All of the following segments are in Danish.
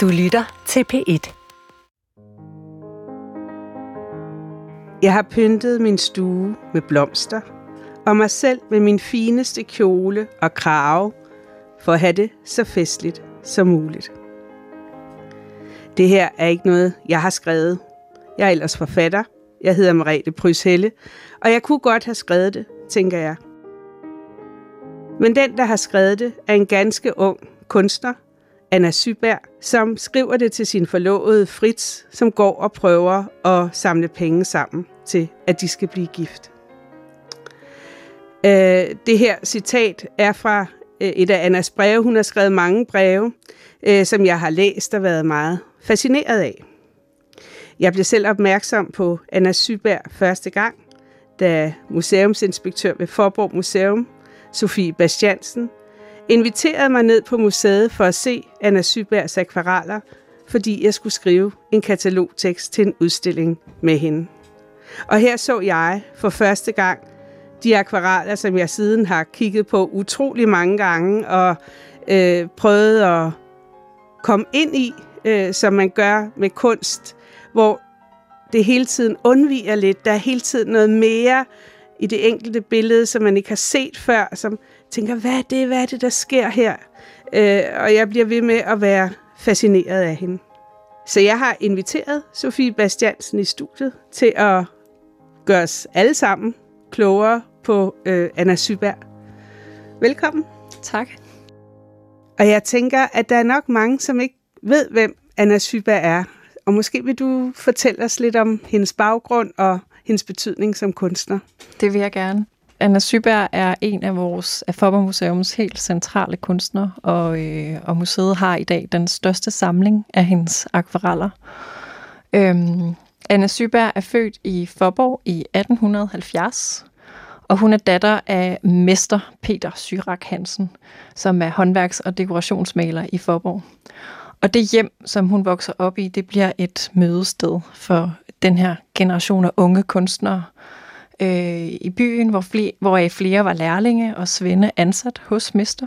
Du lytter til P1. Jeg har pyntet min stue med blomster, og mig selv med min fineste kjole og krave, for at have det så festligt som muligt. Det her er ikke noget, jeg har skrevet. Jeg er ellers forfatter. Jeg hedder Merete Pryshelle, og jeg kunne godt have skrevet det, tænker jeg. Men den, der har skrevet det, er en ganske ung kunstner, Anna Syberg, som skriver det til sin forlovede Fritz, som går og prøver at samle penge sammen til, at de skal blive gift. Øh, det her citat er fra øh, et af Annas breve. Hun har skrevet mange breve, øh, som jeg har læst og været meget fascineret af. Jeg blev selv opmærksom på Anna Syberg første gang, da museumsinspektør ved Forborg Museum, Sofie Bastiansen, inviterede mig ned på museet for at se Anna Sybergs akvareller, fordi jeg skulle skrive en katalogtekst til en udstilling med hende. Og her så jeg for første gang de akvareller, som jeg siden har kigget på utrolig mange gange og øh, prøvet at komme ind i, øh, som man gør med kunst, hvor det hele tiden undviger lidt. Der er hele tiden noget mere i det enkelte billede, som man ikke har set før, som tænker, hvad er det, hvad er det, der sker her? Øh, og jeg bliver ved med at være fascineret af hende. Så jeg har inviteret Sofie Bastiansen i studiet til at gøre os alle sammen klogere på øh, Anna Syberg. Velkommen. Tak. Og jeg tænker, at der er nok mange, som ikke ved, hvem Anna Syberg er. Og måske vil du fortælle os lidt om hendes baggrund og hendes betydning som kunstner. Det vil jeg gerne. Anna Syberg er en af vores af Fopper Museums helt centrale kunstnere, og, øh, og museet har i dag den største samling af hendes akvareller. Øhm, Anna Syberg er født i Forborg i 1870, og hun er datter af mester Peter Syrak Hansen, som er håndværks- og dekorationsmaler i Forborg. Og det hjem, som hun vokser op i, det bliver et mødested for den her generation af unge kunstnere øh, i byen, hvor flere, hvoraf flere var lærlinge og svende ansat hos mester.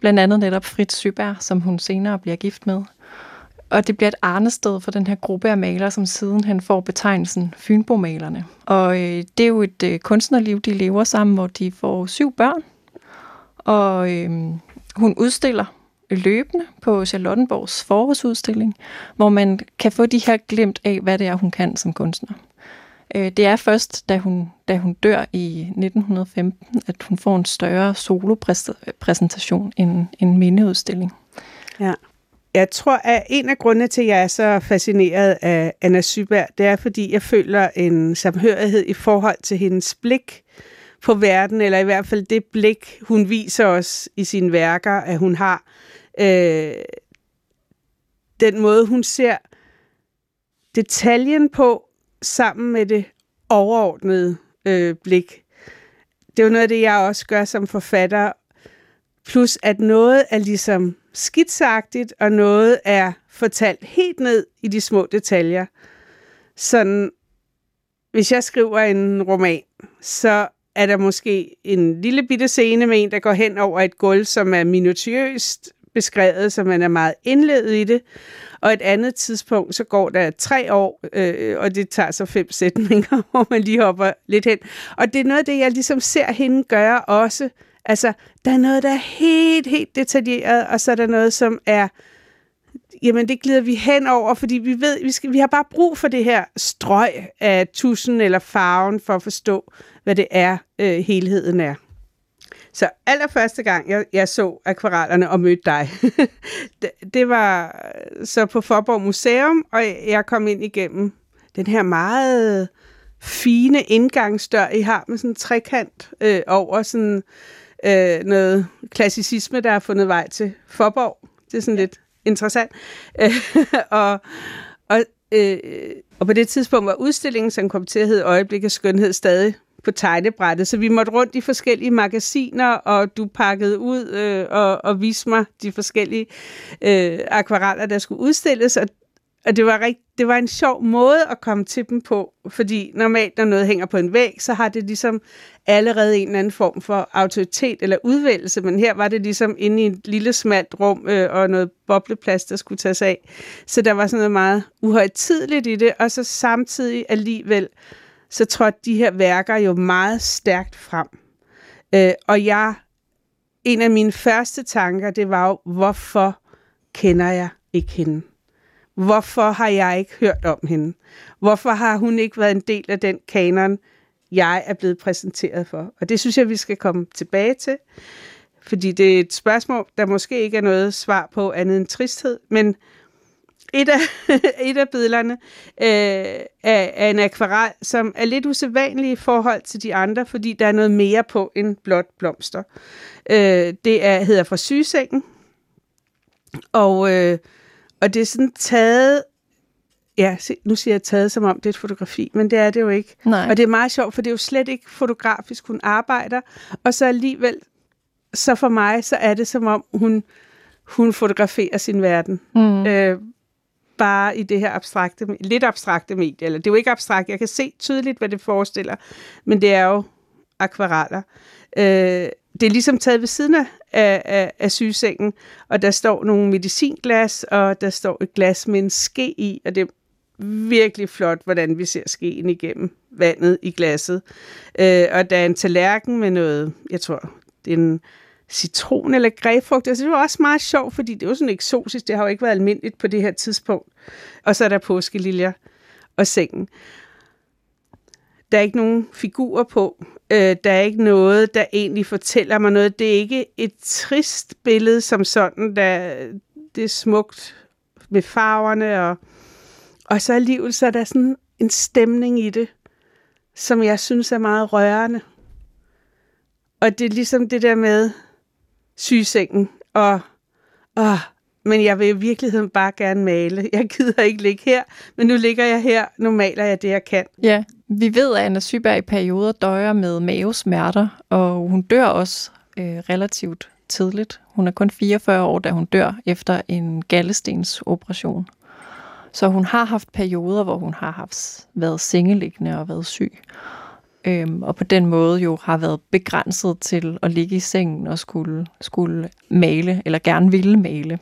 Blandt andet netop Fritz Syberg, som hun senere bliver gift med. Og det bliver et arnested for den her gruppe af malere, som siden han får betegnelsen Fynbomalerne. Og øh, det er jo et øh, kunstnerliv, de lever sammen, hvor de får syv børn. Og øh, hun udstiller løbende på Charlottenborgs forårsudstilling, hvor man kan få de her glemt af, hvad det er, hun kan som kunstner. Øh, det er først, da hun, da hun dør i 1915, at hun får en større solopræsentation end en mindeudstilling. Ja. Jeg tror, at en af grundene til, at jeg er så fascineret af Anna Syberg, det er, fordi jeg føler en samhørighed i forhold til hendes blik på verden, eller i hvert fald det blik, hun viser os i sine værker, at hun har øh, den måde, hun ser detaljen på, sammen med det overordnede øh, blik. Det er jo noget af det, jeg også gør som forfatter. Plus at noget er ligesom skitsagtigt, og noget er fortalt helt ned i de små detaljer. Sådan, hvis jeg skriver en roman, så er der måske en lille bitte scene med en, der går hen over et gulv, som er minutiøst beskrevet, så man er meget indledet i det. Og et andet tidspunkt, så går der tre år, øh, og det tager så fem sætninger, hvor man lige hopper lidt hen. Og det er noget af det, jeg ligesom ser hende gøre også. Altså, der er noget, der er helt, helt detaljeret, og så er der noget, som er jamen det glider vi hen over, fordi vi ved, vi, skal, vi har bare brug for det her strøg af tusen eller farven for at forstå, hvad det er, øh, helheden er. Så allerførste gang, jeg, jeg så akvarellerne og mødte dig, det, det var så på Forborg Museum, og jeg kom ind igennem den her meget fine indgangsdør, I har med sådan en trekant øh, over sådan øh, noget klassicisme, der har fundet vej til Forborg. Det er sådan ja. lidt interessant. og, og, øh, og på det tidspunkt var udstillingen, som kom til at hedde Øjeblik af Skønhed, stadig på tegnebrættet, så vi måtte rundt i forskellige magasiner, og du pakkede ud øh, og, og viste mig de forskellige øh, akvareller, der skulle udstilles, og, og det var, rigt, det var en sjov måde at komme til dem på, fordi normalt, når noget hænger på en væg, så har det ligesom allerede en eller anden form for autoritet eller udvælgelse, men her var det ligesom inde i et lille smalt rum øh, og noget bobleplads, der skulle tages af. Så der var sådan noget meget uhøjtidligt i det, og så samtidig alligevel, så trådte de her værker jo meget stærkt frem. Øh, og jeg, en af mine første tanker, det var jo, hvorfor kender jeg ikke hende? Hvorfor har jeg ikke hørt om hende? Hvorfor har hun ikke været en del af den kanon, jeg er blevet præsenteret for? Og det synes jeg, vi skal komme tilbage til. Fordi det er et spørgsmål, der måske ikke er noget svar på andet end tristhed, men et af, et af billederne øh, er, er en akvarel, som er lidt usædvanlig i forhold til de andre, fordi der er noget mere på end blot blomster. Øh, det er, hedder fra sygesengen, og, øh, og det er sådan taget Ja, nu siger jeg taget, som om det er et fotografi, men det er det jo ikke. Nej. Og det er meget sjovt, for det er jo slet ikke fotografisk, hun arbejder. Og så alligevel, så for mig, så er det som om, hun, hun fotograferer sin verden. Mm. Øh, bare i det her abstrakte, lidt abstrakte medie. Eller det er jo ikke abstrakt, jeg kan se tydeligt, hvad det forestiller, men det er jo akvareller. Øh, det er ligesom taget ved siden af, af, af sygesengen, og der står nogle medicinglas, og der står et glas med en ske i, og det er virkelig flot, hvordan vi ser skeen igennem vandet i glasset. Øh, og der er en tallerken med noget, jeg tror, det er en citron eller grebfrugt. Altså, det var også meget sjovt, fordi det var sådan eksotisk. Det har jo ikke været almindeligt på det her tidspunkt. Og så er der påskeliljer og sengen. Der er ikke nogen figurer på. Øh, der er ikke noget, der egentlig fortæller mig noget. Det er ikke et trist billede som sådan. Der, det er smukt med farverne. Og, og så alligevel så er der sådan en stemning i det, som jeg synes er meget rørende. Og det er ligesom det der med sygesengen. Og, og, men jeg vil i virkeligheden bare gerne male. Jeg gider ikke ligge her, men nu ligger jeg her. Nu maler jeg det, jeg kan. Ja, vi ved, at Anna Syberg i perioder døjer med mavesmerter, og hun dør også øh, relativt tidligt. Hun er kun 44 år, da hun dør efter en gallestensoperation. Så hun har haft perioder, hvor hun har haft været sengeliggende og været syg. Øhm, og på den måde jo har været begrænset til at ligge i sengen og skulle, skulle male, eller gerne ville male.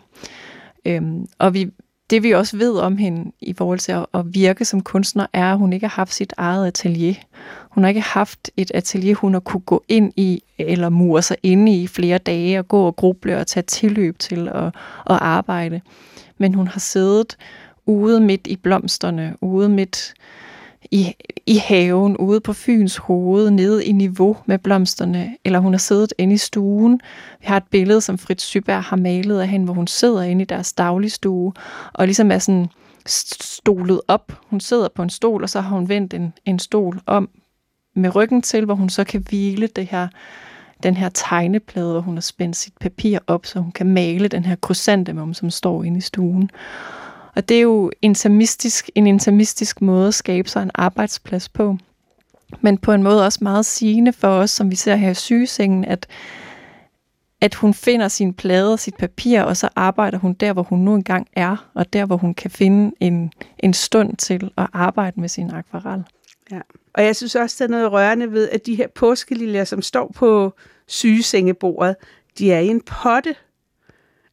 Øhm, og vi, det vi også ved om hende i forhold til at, at virke som kunstner, er, at hun ikke har haft sit eget atelier. Hun har ikke haft et atelier, hun har kunne gå ind i, eller mure sig inde i flere dage, og gå og gruble og tage tilløb til at, at arbejde. Men hun har siddet ude midt i blomsterne, ude midt i, i haven, ude på Fyns hoved, nede i niveau med blomsterne, eller hun har siddet inde i stuen. Vi har et billede, som Fritz Syberg har malet af hende, hvor hun sidder inde i deres dagligstue, og ligesom er sådan stolet op. Hun sidder på en stol, og så har hun vendt en, en stol om med ryggen til, hvor hun så kan hvile det her, den her tegneplade, hvor hun har spændt sit papir op, så hun kan male den her krysantemum, som står inde i stuen. Og det er jo intermistisk, en intermistisk måde at skabe sig en arbejdsplads på. Men på en måde også meget sigende for os, som vi ser her i sygesengen, at, at hun finder sin plade og sit papir, og så arbejder hun der, hvor hun nu engang er, og der, hvor hun kan finde en, en stund til at arbejde med sin akvarel. Ja. Og jeg synes også, der er noget rørende ved, at de her påskeliljer, som står på sygesengebordet, de er i en potte.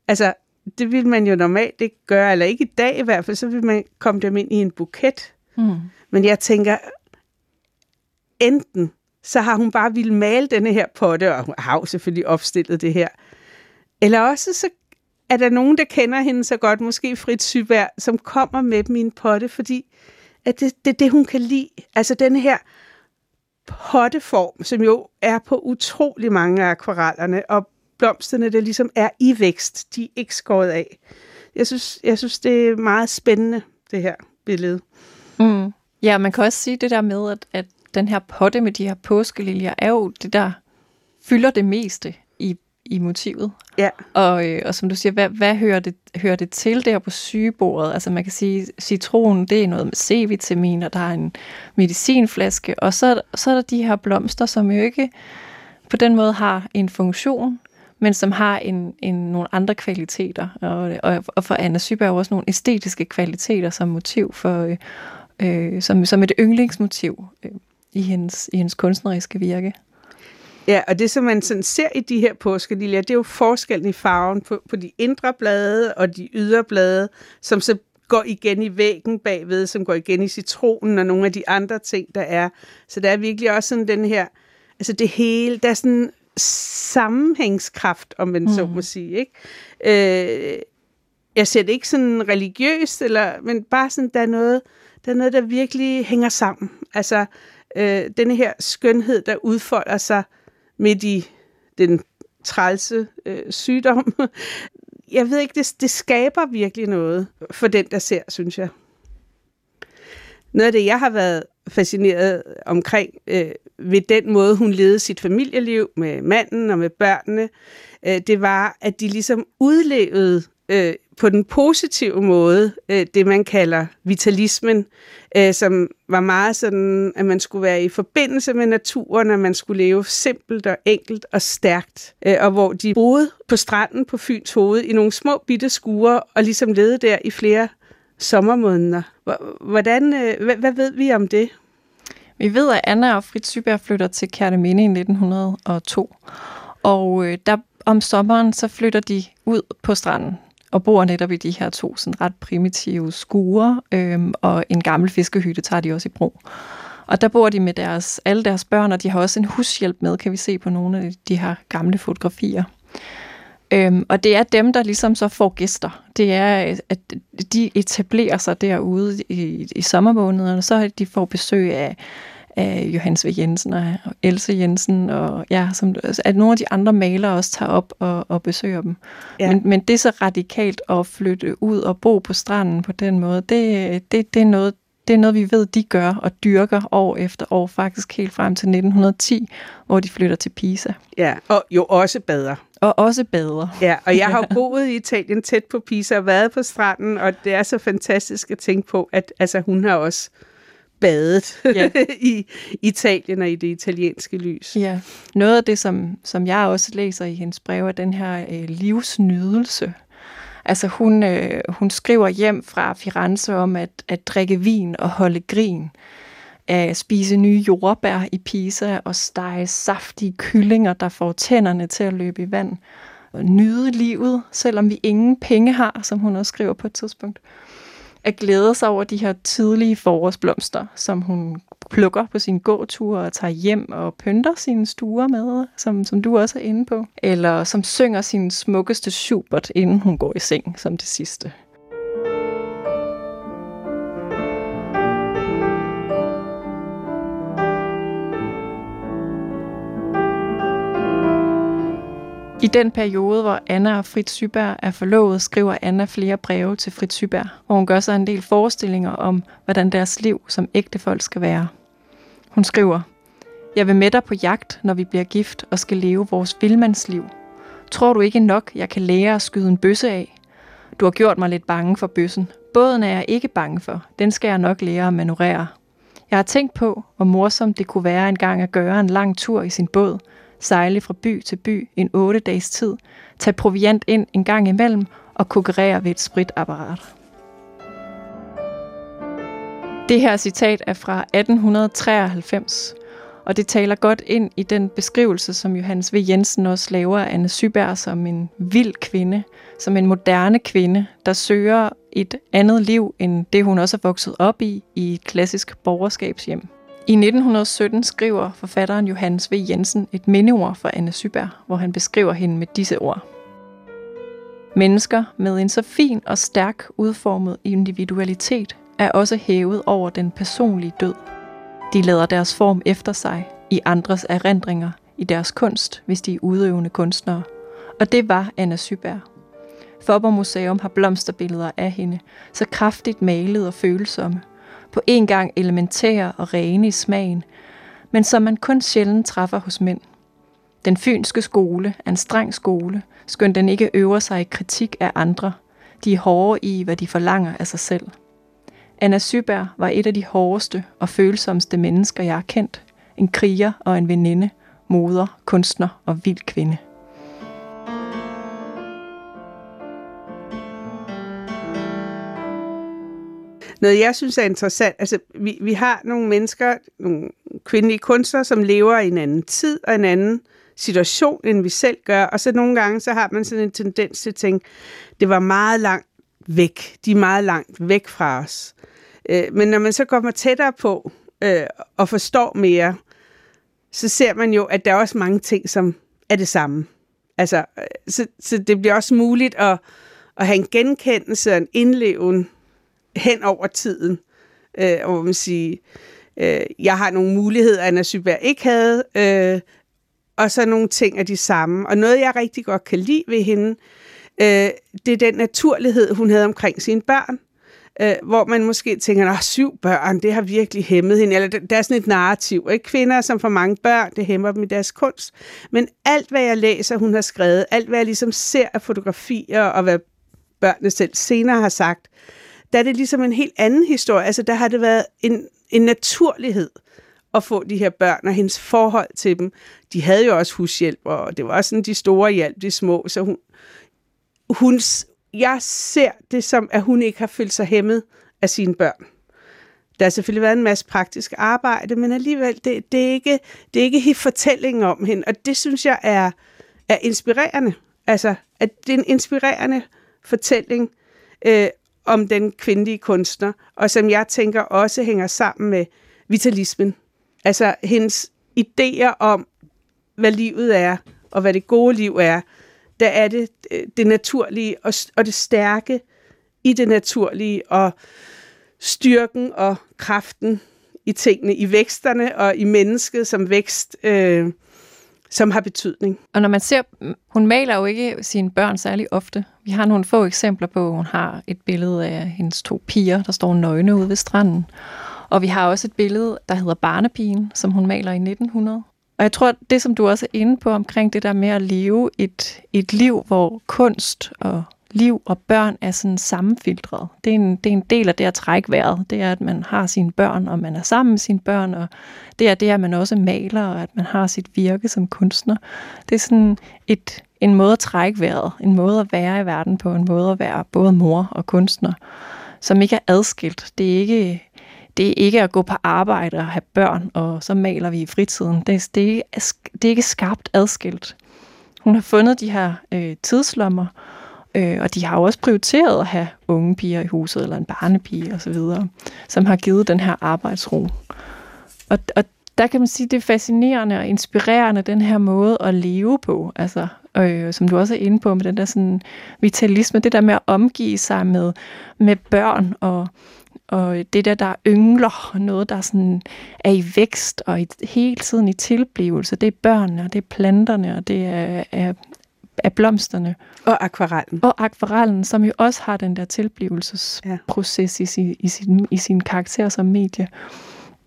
Altså, det vil man jo normalt ikke gøre, eller ikke i dag i hvert fald, så vil man komme dem ind i en buket. Mm. Men jeg tænker, enten så har hun bare ville male denne her potte, og hun har jo selvfølgelig opstillet det her. Eller også så er der nogen, der kender hende så godt, måske Fritz Syberg, som kommer med dem i en potte, fordi at det er det, det, hun kan lide. Altså den her potteform, som jo er på utrolig mange af akvarellerne, og blomsterne, der ligesom er i vækst. De er ikke skåret af. Jeg synes, jeg synes det er meget spændende, det her billede. Mm. Ja, man kan også sige det der med, at, at den her potte med de her påskeliljer er jo det, der fylder det meste i, i motivet. Ja. Og, øh, og som du siger, hvad, hvad hører, det, hører det til der på sygebordet? Altså man kan sige, citron, det er noget med C-vitamin, og der er en medicinflaske, og så, så er der de her blomster, som jo ikke på den måde har en funktion, men som har en, en, nogle andre kvaliteter. Og, og, og for Anna Syberg også nogle æstetiske kvaliteter som motiv for, øh, øh, som, som et yndlingsmotiv øh, i, hendes, i hendes kunstneriske virke. Ja, og det som man sådan ser i de her påskeliljer, det er jo forskellen i farven på, på de indre blade og de ydre blade, som så går igen i væggen bagved, som går igen i citronen og nogle af de andre ting, der er. Så der er virkelig også sådan den her, altså det hele, der er sådan sammenhængskraft, om man mm. så må sige. Ikke? Øh, jeg ser det ikke sådan religiøst, eller, men bare sådan, der er noget, der er noget, der virkelig hænger sammen. Altså, øh, denne her skønhed, der udfolder sig midt i den trælse øh, sygdom. Jeg ved ikke, det, det skaber virkelig noget for den, der ser, synes jeg. Noget af det, jeg har været fascineret omkring øh, ved den måde, hun levede sit familieliv med manden og med børnene, øh, det var, at de ligesom udlevede øh, på den positive måde øh, det, man kalder vitalismen, øh, som var meget sådan, at man skulle være i forbindelse med naturen, at man skulle leve simpelt og enkelt og stærkt, øh, og hvor de boede på stranden på Fyns Hoved i nogle små bitte skure og ligesom levede der i flere sommermåneder. Hvordan, øh, hvad, ved vi om det? Vi ved, at Anna og Fritz Syberg flytter til Kærteminde i 1902, og øh, der om sommeren så flytter de ud på stranden og bor netop i de her to sådan ret primitive skure, øhm, og en gammel fiskehytte tager de også i brug. Og der bor de med deres, alle deres børn, og de har også en hushjælp med, kan vi se på nogle af de her gamle fotografier. Øhm, og det er dem, der ligesom så får gæster. Det er, at de etablerer sig derude i, i sommermånederne, så de får besøg af af Johannes V. Jensen og Else Jensen, og ja, som, at nogle af de andre malere også tager op og, og besøger dem. Ja. Men, men det er så radikalt at flytte ud og bo på stranden på den måde, det, det, det, er noget, det er noget, vi ved, de gør og dyrker år efter år, faktisk helt frem til 1910, hvor de flytter til Pisa. Ja, og jo også bader. Og også bader. Ja, og jeg har boet i Italien tæt på Pisa og været på stranden, og det er så fantastisk at tænke på, at altså, hun har også badet ja. i Italien og i det italienske lys. Ja, noget af det, som, som jeg også læser i hendes brev, er den her øh, livsnydelse. Altså hun, øh, hun skriver hjem fra Firenze om at, at drikke vin og holde grin, at spise nye jordbær i Pisa og stege saftige kyllinger, der får tænderne til at løbe i vand. Og nyde livet, selvom vi ingen penge har, som hun også skriver på et tidspunkt at glæde sig over de her tidlige forårsblomster, som hun plukker på sin gåtur og tager hjem og pynter sine stuer med, som, som du også er inde på. Eller som synger sin smukkeste Schubert, inden hun går i seng som det sidste. I den periode, hvor Anna og Fritz Syberg er forlovet, skriver Anna flere breve til Fritz Syberg, hvor hun gør sig en del forestillinger om, hvordan deres liv som ægtefolk skal være. Hun skriver, Jeg vil med dig på jagt, når vi bliver gift og skal leve vores vildmandsliv. Tror du ikke nok, jeg kan lære at skyde en bøsse af? Du har gjort mig lidt bange for bøssen. Båden er jeg ikke bange for. Den skal jeg nok lære at manøvrere. Jeg har tænkt på, hvor morsomt det kunne være engang at gøre en lang tur i sin båd – sejle fra by til by en otte dages tid, tage proviant ind en gang imellem og konkurrere ved et spritapparat. Det her citat er fra 1893, og det taler godt ind i den beskrivelse, som Johannes V. Jensen også laver af Anne Syberg som en vild kvinde, som en moderne kvinde, der søger et andet liv end det, hun også er vokset op i, i et klassisk borgerskabshjem. I 1917 skriver forfatteren Johannes V. Jensen et mindeord for Anne Syberg, hvor han beskriver hende med disse ord. Mennesker med en så fin og stærk udformet individualitet er også hævet over den personlige død. De lader deres form efter sig i andres erindringer, i deres kunst, hvis de er udøvende kunstnere. Og det var Anna Syberg. Forborg Museum har blomsterbilleder af hende, så kraftigt malet og følsomme – på en gang elementære og rene i smagen, men som man kun sjældent træffer hos mænd. Den fynske skole er en streng skole, skønt den ikke øver sig i kritik af andre. De er hårde i, hvad de forlanger af sig selv. Anna Syberg var et af de hårdeste og følsomste mennesker, jeg har kendt. En kriger og en veninde, moder, kunstner og vild kvinde. Noget, jeg synes er interessant, altså vi, vi har nogle mennesker, nogle kvindelige kunstnere, som lever i en anden tid og en anden situation, end vi selv gør, og så nogle gange, så har man sådan en tendens til at tænke, det var meget langt væk, de er meget langt væk fra os. Øh, men når man så kommer tættere på øh, og forstår mere, så ser man jo, at der er også mange ting, som er det samme. Altså, øh, så, så det bliver også muligt at, at have en genkendelse og en indleven hen over tiden. Øh, og hvor man siger, øh, jeg har nogle muligheder, Anna Syberg ikke havde, øh, og så nogle ting er de samme. Og noget, jeg rigtig godt kan lide ved hende, øh, det er den naturlighed, hun havde omkring sine børn. Øh, hvor man måske tænker, at syv børn, det har virkelig hæmmet hende. Eller der er sådan et narrativ. Ikke? Kvinder, som får mange børn, det hæmmer dem i deres kunst. Men alt, hvad jeg læser, hun har skrevet, alt, hvad jeg ligesom ser af fotografier, og hvad børnene selv senere har sagt, der er det ligesom en helt anden historie. Altså, der har det været en, en naturlighed at få de her børn og hendes forhold til dem. De havde jo også hushjælp, og det var også sådan de store hjælp, de små. Så hun, hun, jeg ser det som, at hun ikke har følt sig hæmmet af sine børn. Der har selvfølgelig været en masse praktisk arbejde, men alligevel, det, det, er, ikke, det er ikke helt fortællingen om hende, og det synes jeg er, er inspirerende. Altså, at det er en inspirerende fortælling øh, om den kvindelige kunstner, og som jeg tænker også hænger sammen med vitalismen. Altså hendes idéer om, hvad livet er, og hvad det gode liv er, der er det øh, det naturlige og, og det stærke i det naturlige, og styrken og kraften i tingene, i væksterne og i mennesket som vækst, øh, som har betydning. Og når man ser, hun maler jo ikke sine børn særlig ofte. Vi har nogle få eksempler på, hun har et billede af hendes to piger, der står nøgne ude ved stranden. Og vi har også et billede, der hedder Barnepigen, som hun maler i 1900. Og jeg tror, det som du også er inde på omkring det der med at leve et, et liv, hvor kunst og liv og børn er sådan sammenfiltret. Det er, en, det er en del af det at trække vejret. Det er, at man har sine børn, og man er sammen med sine børn, og det er det, at man også maler, og at man har sit virke som kunstner. Det er sådan et, en måde at trække vejret, en måde at være i verden på, en måde at være både mor og kunstner, som ikke er adskilt. Det er ikke det er ikke at gå på arbejde og have børn, og så maler vi i fritiden. Det det er, det er ikke skarpt adskilt. Hun har fundet de her øh, tidslommer, øh, og de har jo også prioriteret at have unge piger i huset, eller en barnepige osv., som har givet den her arbejdsro. Og, og der kan man sige, det er fascinerende og inspirerende, den her måde at leve på, altså, øh, som du også er inde på, med den der sådan vitalisme, det der med at omgive sig med, med børn og og det der, der yngler, noget, der sådan er i vækst og i, hele tiden i tilblivelse, det er børnene, og det er planterne, og det er, er, er blomsterne. Og akvarellen. Og akvarellen, som jo også har den der tilblivelsesproces ja. i, sin, i, sin, i sin karakter som medie.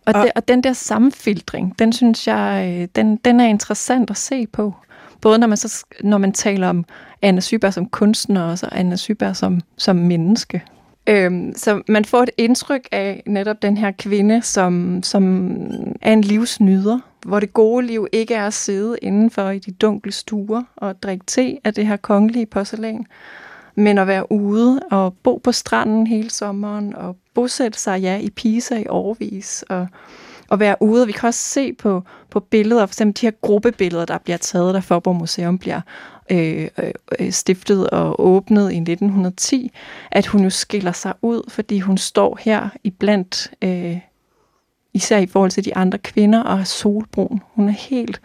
Og, og, det, og den der sammenfiltring, den synes jeg, øh, den, den er interessant at se på. Både når man, så, når man taler om Anna Syberg som kunstner, og så Anna Syberg som, som menneske. Øhm, så man får et indtryk af netop den her kvinde, som, som er en livsnyder, hvor det gode liv ikke er at sidde indenfor i de dunkle stuer og drikke te af det her kongelige porcelæn, men at være ude og bo på stranden hele sommeren og bosætte sig ja, i Pisa i årvis og, og være ude. Vi kan også se på, på billeder, for eksempel de her gruppebilleder, der bliver taget, da Forborg Museum bliver Øh, øh, stiftet og åbnet i 1910, at hun jo skiller sig ud, fordi hun står her i blandt, øh, især i forhold til de andre kvinder, og er solbrun. Hun er helt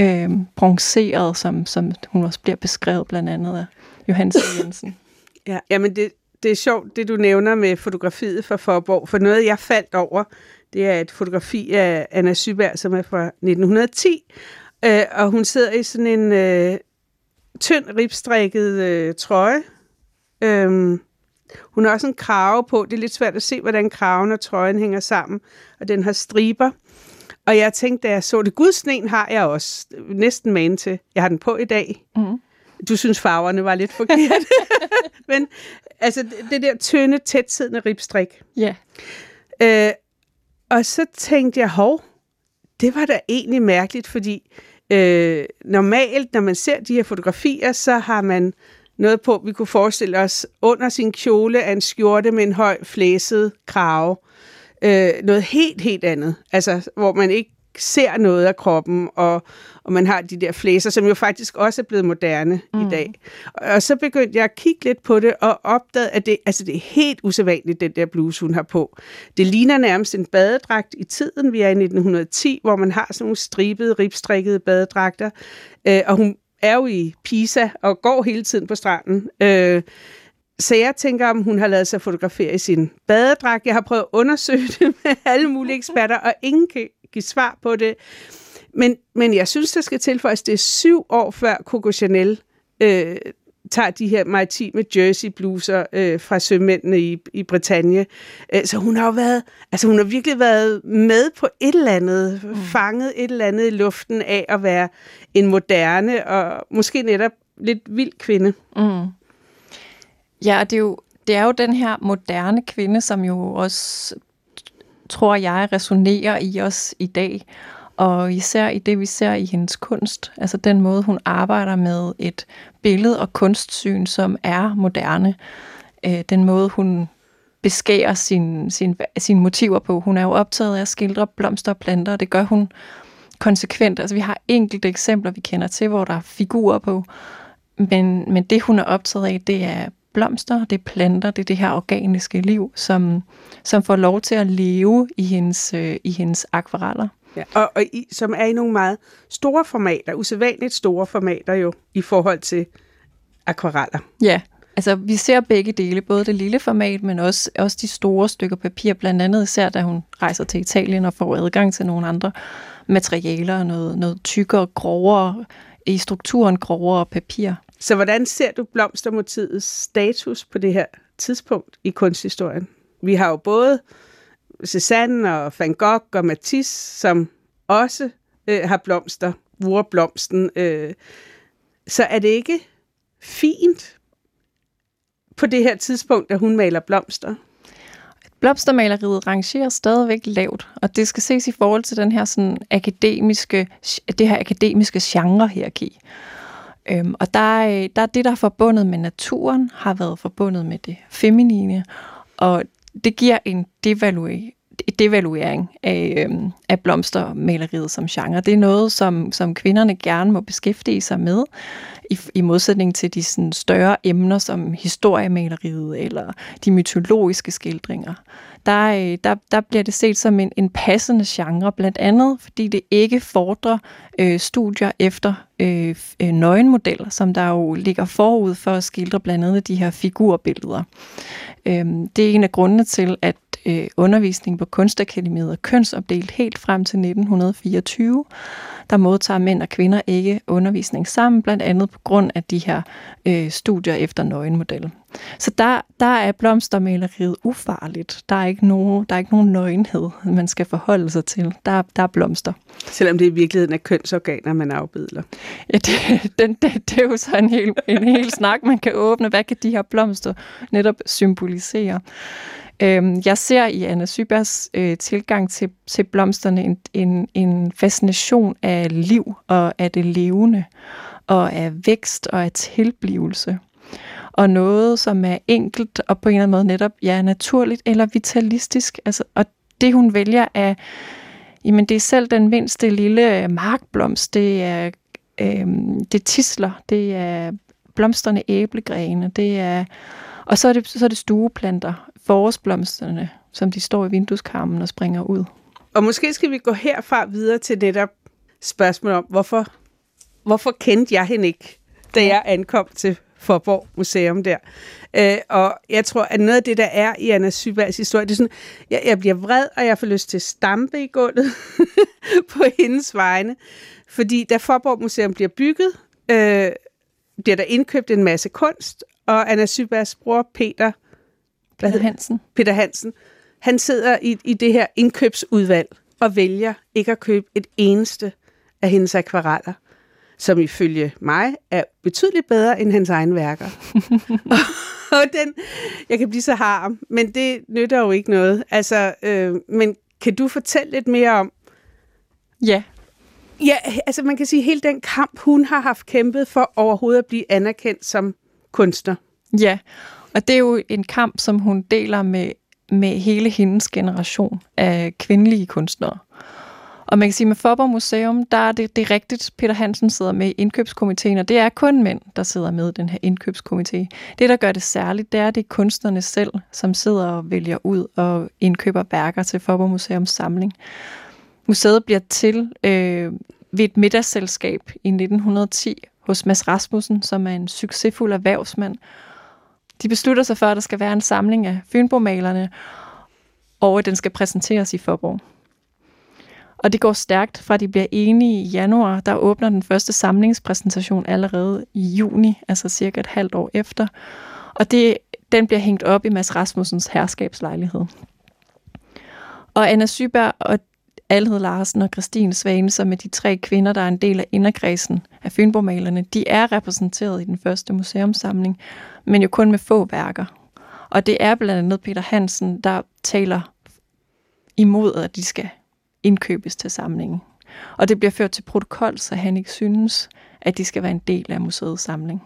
øh, bronzeret, som, som hun også bliver beskrevet blandt andet af Johannes Jensen. Ja, jamen det, det er sjovt, det du nævner med fotografiet fra Forborg, for noget jeg faldt over, det er et fotografi af Anna Syberg, som er fra 1910, øh, og hun sidder i sådan en øh, tynd ribstrikket øh, trøje. Øhm, hun har også en krave på. Det er lidt svært at se, hvordan kraven og trøjen hænger sammen. Og den har striber. Og jeg tænkte, da jeg så det, gudsnen har jeg også næsten man til. Jeg har den på i dag. Mm. Du synes, farverne var lidt forkert. Men altså, det der tynde, tætsiddende ribstrik. Ja. Yeah. Øh, og så tænkte jeg, hov, det var da egentlig mærkeligt, fordi Øh, normalt, når man ser de her fotografier, så har man noget på, vi kunne forestille os under sin kjole af en skjorte med en høj flæset krave. Øh, noget helt, helt andet. Altså, hvor man ikke ser noget af kroppen, og, og man har de der flæser, som jo faktisk også er blevet moderne mm. i dag. Og så begyndte jeg at kigge lidt på det, og opdagede, at det, altså det er helt usædvanligt, den der bluse, hun har på. Det ligner nærmest en badedragt i tiden. Vi er i 1910, hvor man har sådan nogle stribede, ribstrikkede badedragter. Øh, og hun er jo i Pisa og går hele tiden på stranden. Øh, så jeg tænker, om hun har lavet sig fotografere i sin badedragt. Jeg har prøvet at undersøge det med alle mulige eksperter, og ingen kan give svar på det. Men, men jeg synes, der skal tilføjes, det er syv år før Coco Chanel øh, tager de her maritime jersey-bluser øh, fra sømændene i, i Bretagne. Øh, så hun har jo været, altså hun har virkelig været med på et eller andet, mm. fanget et eller andet i luften af at være en moderne og måske netop lidt vild kvinde. Mm. Ja, det er jo det er jo den her moderne kvinde, som jo også, tror jeg, resonerer i os i dag. Og især i det, vi ser i hendes kunst, altså den måde, hun arbejder med et billede og kunstsyn, som er moderne. Øh, den måde, hun beskærer sin, sin, motiver på. Hun er jo optaget af at skildre blomster og planter, og det gør hun konsekvent. Altså vi har enkelte eksempler, vi kender til, hvor der er figurer på, men, men det, hun er optaget af, det er blomster, det er planter, det er det her organiske liv, som, som får lov til at leve i hendes, øh, i hendes akvareller. Ja, og, og i, som er i nogle meget store formater, usædvanligt store formater jo, i forhold til akvareller. Ja, altså vi ser begge dele, både det lille format, men også, også de store stykker papir, blandt andet især da hun rejser til Italien og får adgang til nogle andre materialer, noget, noget tykkere, grovere, i strukturen grovere papir. Så hvordan ser du blomstermotivets status på det her tidspunkt i kunsthistorien? Vi har jo både Cézanne og Van Gogh og Matisse, som også øh, har blomster, bruger blomsten. Øh. Så er det ikke fint på det her tidspunkt, at hun maler blomster? Blomstermaleriet rangerer stadigvæk lavt, og det skal ses i forhold til den her sådan akademiske, det her akademiske genrehierarki. Øhm, og der er, der er det, der er forbundet med naturen, har været forbundet med det feminine, og det giver en devaluering, devaluering af, øhm, af blomstermaleriet som genre. Det er noget, som, som kvinderne gerne må beskæftige sig med, i, i modsætning til de sådan, større emner som historiemaleriet eller de mytologiske skildringer. Der, øh, der, der bliver det set som en, en passende genre, blandt andet fordi det ikke fordrer øh, studier efter øh, øh nøgenmodeller, som der jo ligger forud for at skildre blandt andet de her figurbilleder. Øh, det er en af grundene til, at øh, undervisning på Kunstakademiet er kønsopdelt helt frem til 1924 der modtager mænd og kvinder ikke undervisning sammen, blandt andet på grund af de her øh, studier efter nøgenmodel. Så der, der er blomstermaleriet ufarligt. Der er, ikke nogen, der er ikke nogen nøgenhed, man skal forholde sig til. Der, der er blomster. Selvom det i virkeligheden er kønsorganer, man afbidler. Ja, det, den, det, det er jo så en hel, en hel snak, man kan åbne. Hvad kan de her blomster netop symbolisere? Øhm, jeg ser i Anna Sybergs øh, tilgang til, til blomsterne en, en, en fascination af liv og af det levende, og af vækst og af tilblivelse. Og noget, som er enkelt og på en eller anden måde netop ja, naturligt eller vitalistisk. Altså, og det, hun vælger, er, jamen, det er selv den mindste lille øh, markblomst. Det er, øh, det tisler, det er blomsterne æblegrene, det er og så er det, så er det stueplanter, forårsblomsterne, som de står i vindueskarmen og springer ud. Og måske skal vi gå herfra videre til netop spørgsmål om, hvorfor, hvorfor kendte jeg hende ikke, da jeg ankom til Forborg Museum der. Øh, og jeg tror, at noget af det, der er i Anna Sybergs historie, det er sådan, jeg, jeg bliver vred, og jeg får lyst til at stampe i gulvet på hendes vegne. Fordi da Forborg Museum bliver bygget, øh, bliver der indkøbt en masse kunst, og Anna Sybergs bror Peter, hvad Peter Hansen. Peter Hansen, han sidder i, i det her indkøbsudvalg og vælger ikke at købe et eneste af hendes akvareller, som ifølge mig er betydeligt bedre end hans egne værker. og den, jeg kan blive så harm, men det nytter jo ikke noget. Altså, øh, men kan du fortælle lidt mere om? Ja. Ja, altså man kan sige, hele den kamp, hun har haft kæmpet for overhovedet at blive anerkendt som kunstner. Ja, og det er jo en kamp, som hun deler med, med hele hendes generation af kvindelige kunstnere. Og man kan sige, med Forborg Museum, der er det, det er rigtigt, Peter Hansen sidder med i indkøbskomiteen, og det er kun mænd, der sidder med i den her indkøbskomité. Det, der gør det særligt, det er, det er kunstnerne selv, som sidder og vælger ud og indkøber værker til Forborg Museums samling. Museet bliver til øh, ved et middagsselskab i 1910 hos Mads Rasmussen, som er en succesfuld erhvervsmand. De beslutter sig for, at der skal være en samling af Fynbomalerne, og at den skal præsenteres i Forborg. Og det går stærkt, fra de bliver enige i januar. Der åbner den første samlingspræsentation allerede i juni, altså cirka et halvt år efter. Og det, den bliver hængt op i Mads Rasmussens herskabslejlighed. Og Anna Syberg og Alhed Larsen og Christine Svane, som er de tre kvinder, der er en del af inderkredsen af Fynbomalerne, de er repræsenteret i den første museumsamling, men jo kun med få værker. Og det er blandt andet Peter Hansen, der taler imod, at de skal indkøbes til samlingen. Og det bliver ført til protokol, så han ikke synes, at de skal være en del af museets samling.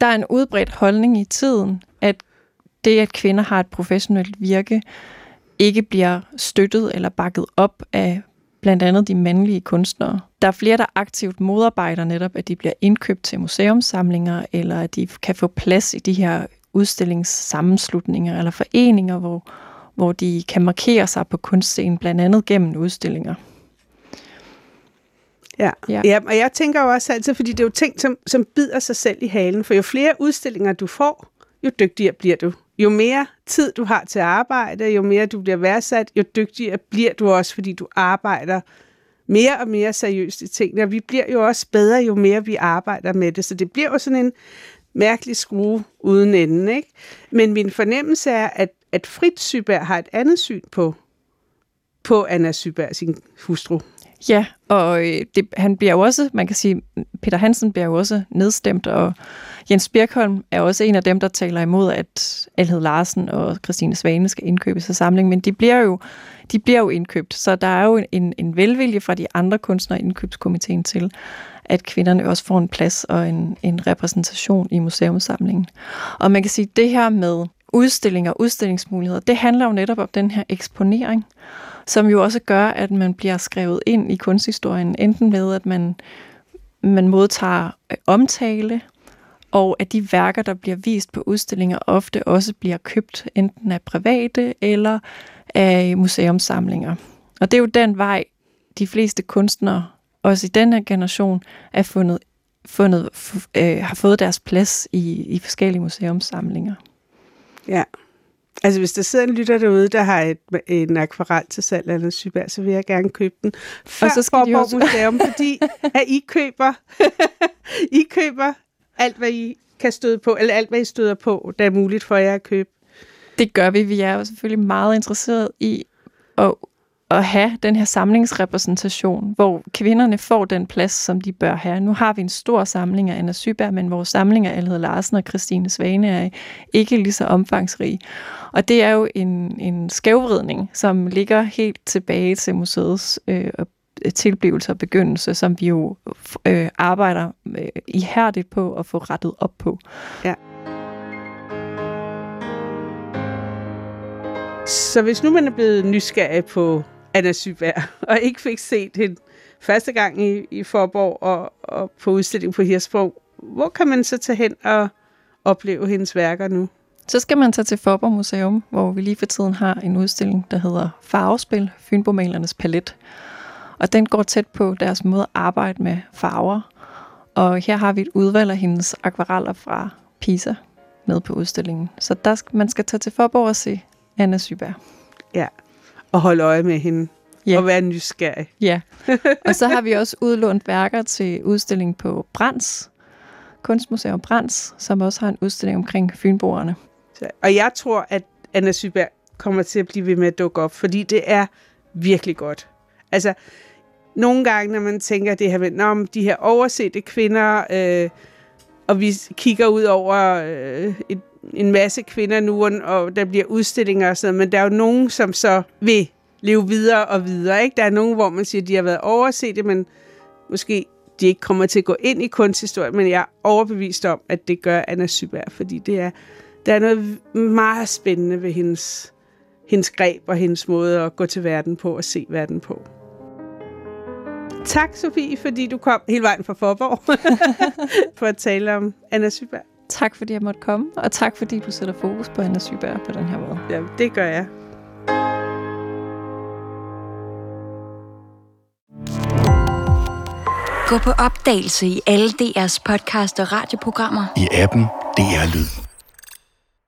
Der er en udbredt holdning i tiden, at det, at kvinder har et professionelt virke, ikke bliver støttet eller bakket op af blandt andet de mandlige kunstnere. Der er flere, der aktivt modarbejder netop, at de bliver indkøbt til museumssamlinger, eller at de kan få plads i de her udstillingssammenslutninger eller foreninger, hvor, hvor de kan markere sig på kunstscenen, blandt andet gennem udstillinger. Ja. Ja. ja, og jeg tænker jo også altid, fordi det er jo ting, som, som bider sig selv i halen, for jo flere udstillinger du får, jo dygtigere bliver du. Jo mere tid du har til at arbejde, jo mere du bliver værdsat, jo dygtigere bliver du også, fordi du arbejder mere og mere seriøst i tingene. Og vi bliver jo også bedre, jo mere vi arbejder med det. Så det bliver jo sådan en mærkelig skrue uden enden. Ikke? Men min fornemmelse er, at, at Fritz Syberg har et andet syn på, på Anna Syberg, sin hustru. Ja, og øh, det, han bliver jo også, man kan sige, Peter Hansen bliver jo også nedstemt, og Jens Birkholm er også en af dem, der taler imod, at Alhed Larsen og Christine Svane skal indkøbes til samling, men de bliver jo, de bliver jo indkøbt, så der er jo en, en velvilje fra de andre kunstnere i indkøbskomiteen til, at kvinderne også får en plads og en, en repræsentation i museumsamlingen. Og man kan sige, at det her med udstillinger og udstillingsmuligheder, det handler jo netop om den her eksponering som jo også gør, at man bliver skrevet ind i kunsthistorien, enten ved, at man, man modtager omtale, og at de værker, der bliver vist på udstillinger, ofte også bliver købt enten af private eller af museumssamlinger. Og det er jo den vej, de fleste kunstnere, også i den her generation, er fundet, fundet, øh, har fået deres plads i, i forskellige museumssamlinger. Ja. Altså, hvis der sidder en lytter derude, der har et, en akvarel til salg eller Syberg, så vil jeg gerne købe den før og så skal Borg også... Museum, fordi at I køber, I køber alt, hvad I kan støde på, eller alt, hvad I støder på, der er muligt for jer at købe. Det gør vi. Vi er jo selvfølgelig meget interesseret i at at have den her samlingsrepræsentation, hvor kvinderne får den plads, som de bør have. Nu har vi en stor samling af Anna Syberg, men vores samling af Alhed Larsen og Christine Svane er ikke lige så omfangsrig. Og det er jo en, en skævvridning, som ligger helt tilbage til museets øh, øh tilblivelse og begyndelse, som vi jo øh, arbejder øh, ihærdigt på at få rettet op på. Ja. Så hvis nu man er blevet nysgerrig på Anna Syberg, og ikke fik set hende første gang i, i Forborg og, og på udstilling på Hirsborg, hvor kan man så tage hen og opleve hendes værker nu? Så skal man tage til Forborg Museum, hvor vi lige for tiden har en udstilling, der hedder Farvespil, Fynbomalernes palet. Og den går tæt på deres måde at arbejde med farver. Og her har vi et udvalg af hendes akvareller fra Pisa med på udstillingen. Så der skal, man skal tage til Forborg og se Anna Syberg. Ja, og holde øje med hende. Ja. Og være nysgerrig. Ja. Og så har vi også udlånt værker til udstilling på Brands, Kunstmuseum Brands, som også har en udstilling omkring Fynboerne. Og jeg tror, at Anna Syberg kommer til at blive ved med at dukke op, fordi det er virkelig godt. Altså, nogle gange, når man tænker det her med, om de her oversete kvinder, øh, og vi kigger ud over øh, et en masse kvinder nu, og der bliver udstillinger og sådan men der er jo nogen, som så vil leve videre og videre. Ikke? Der er nogen, hvor man siger, at de har været overset, men måske de ikke kommer til at gå ind i kunsthistorien, men jeg er overbevist om, at det gør Anna Syberg, fordi det er, der er noget meget spændende ved hendes, hendes greb og hendes måde at gå til verden på og se verden på. Tak, Sofie, fordi du kom hele vejen fra Forborg for at tale om Anna Syberg. Tak, fordi jeg måtte komme, og tak, fordi du sætter fokus på Anna Syberg på den her måde. Ja, det gør jeg. Gå på opdagelse i alle DR's podcast og radioprogrammer. I appen DR Lyd.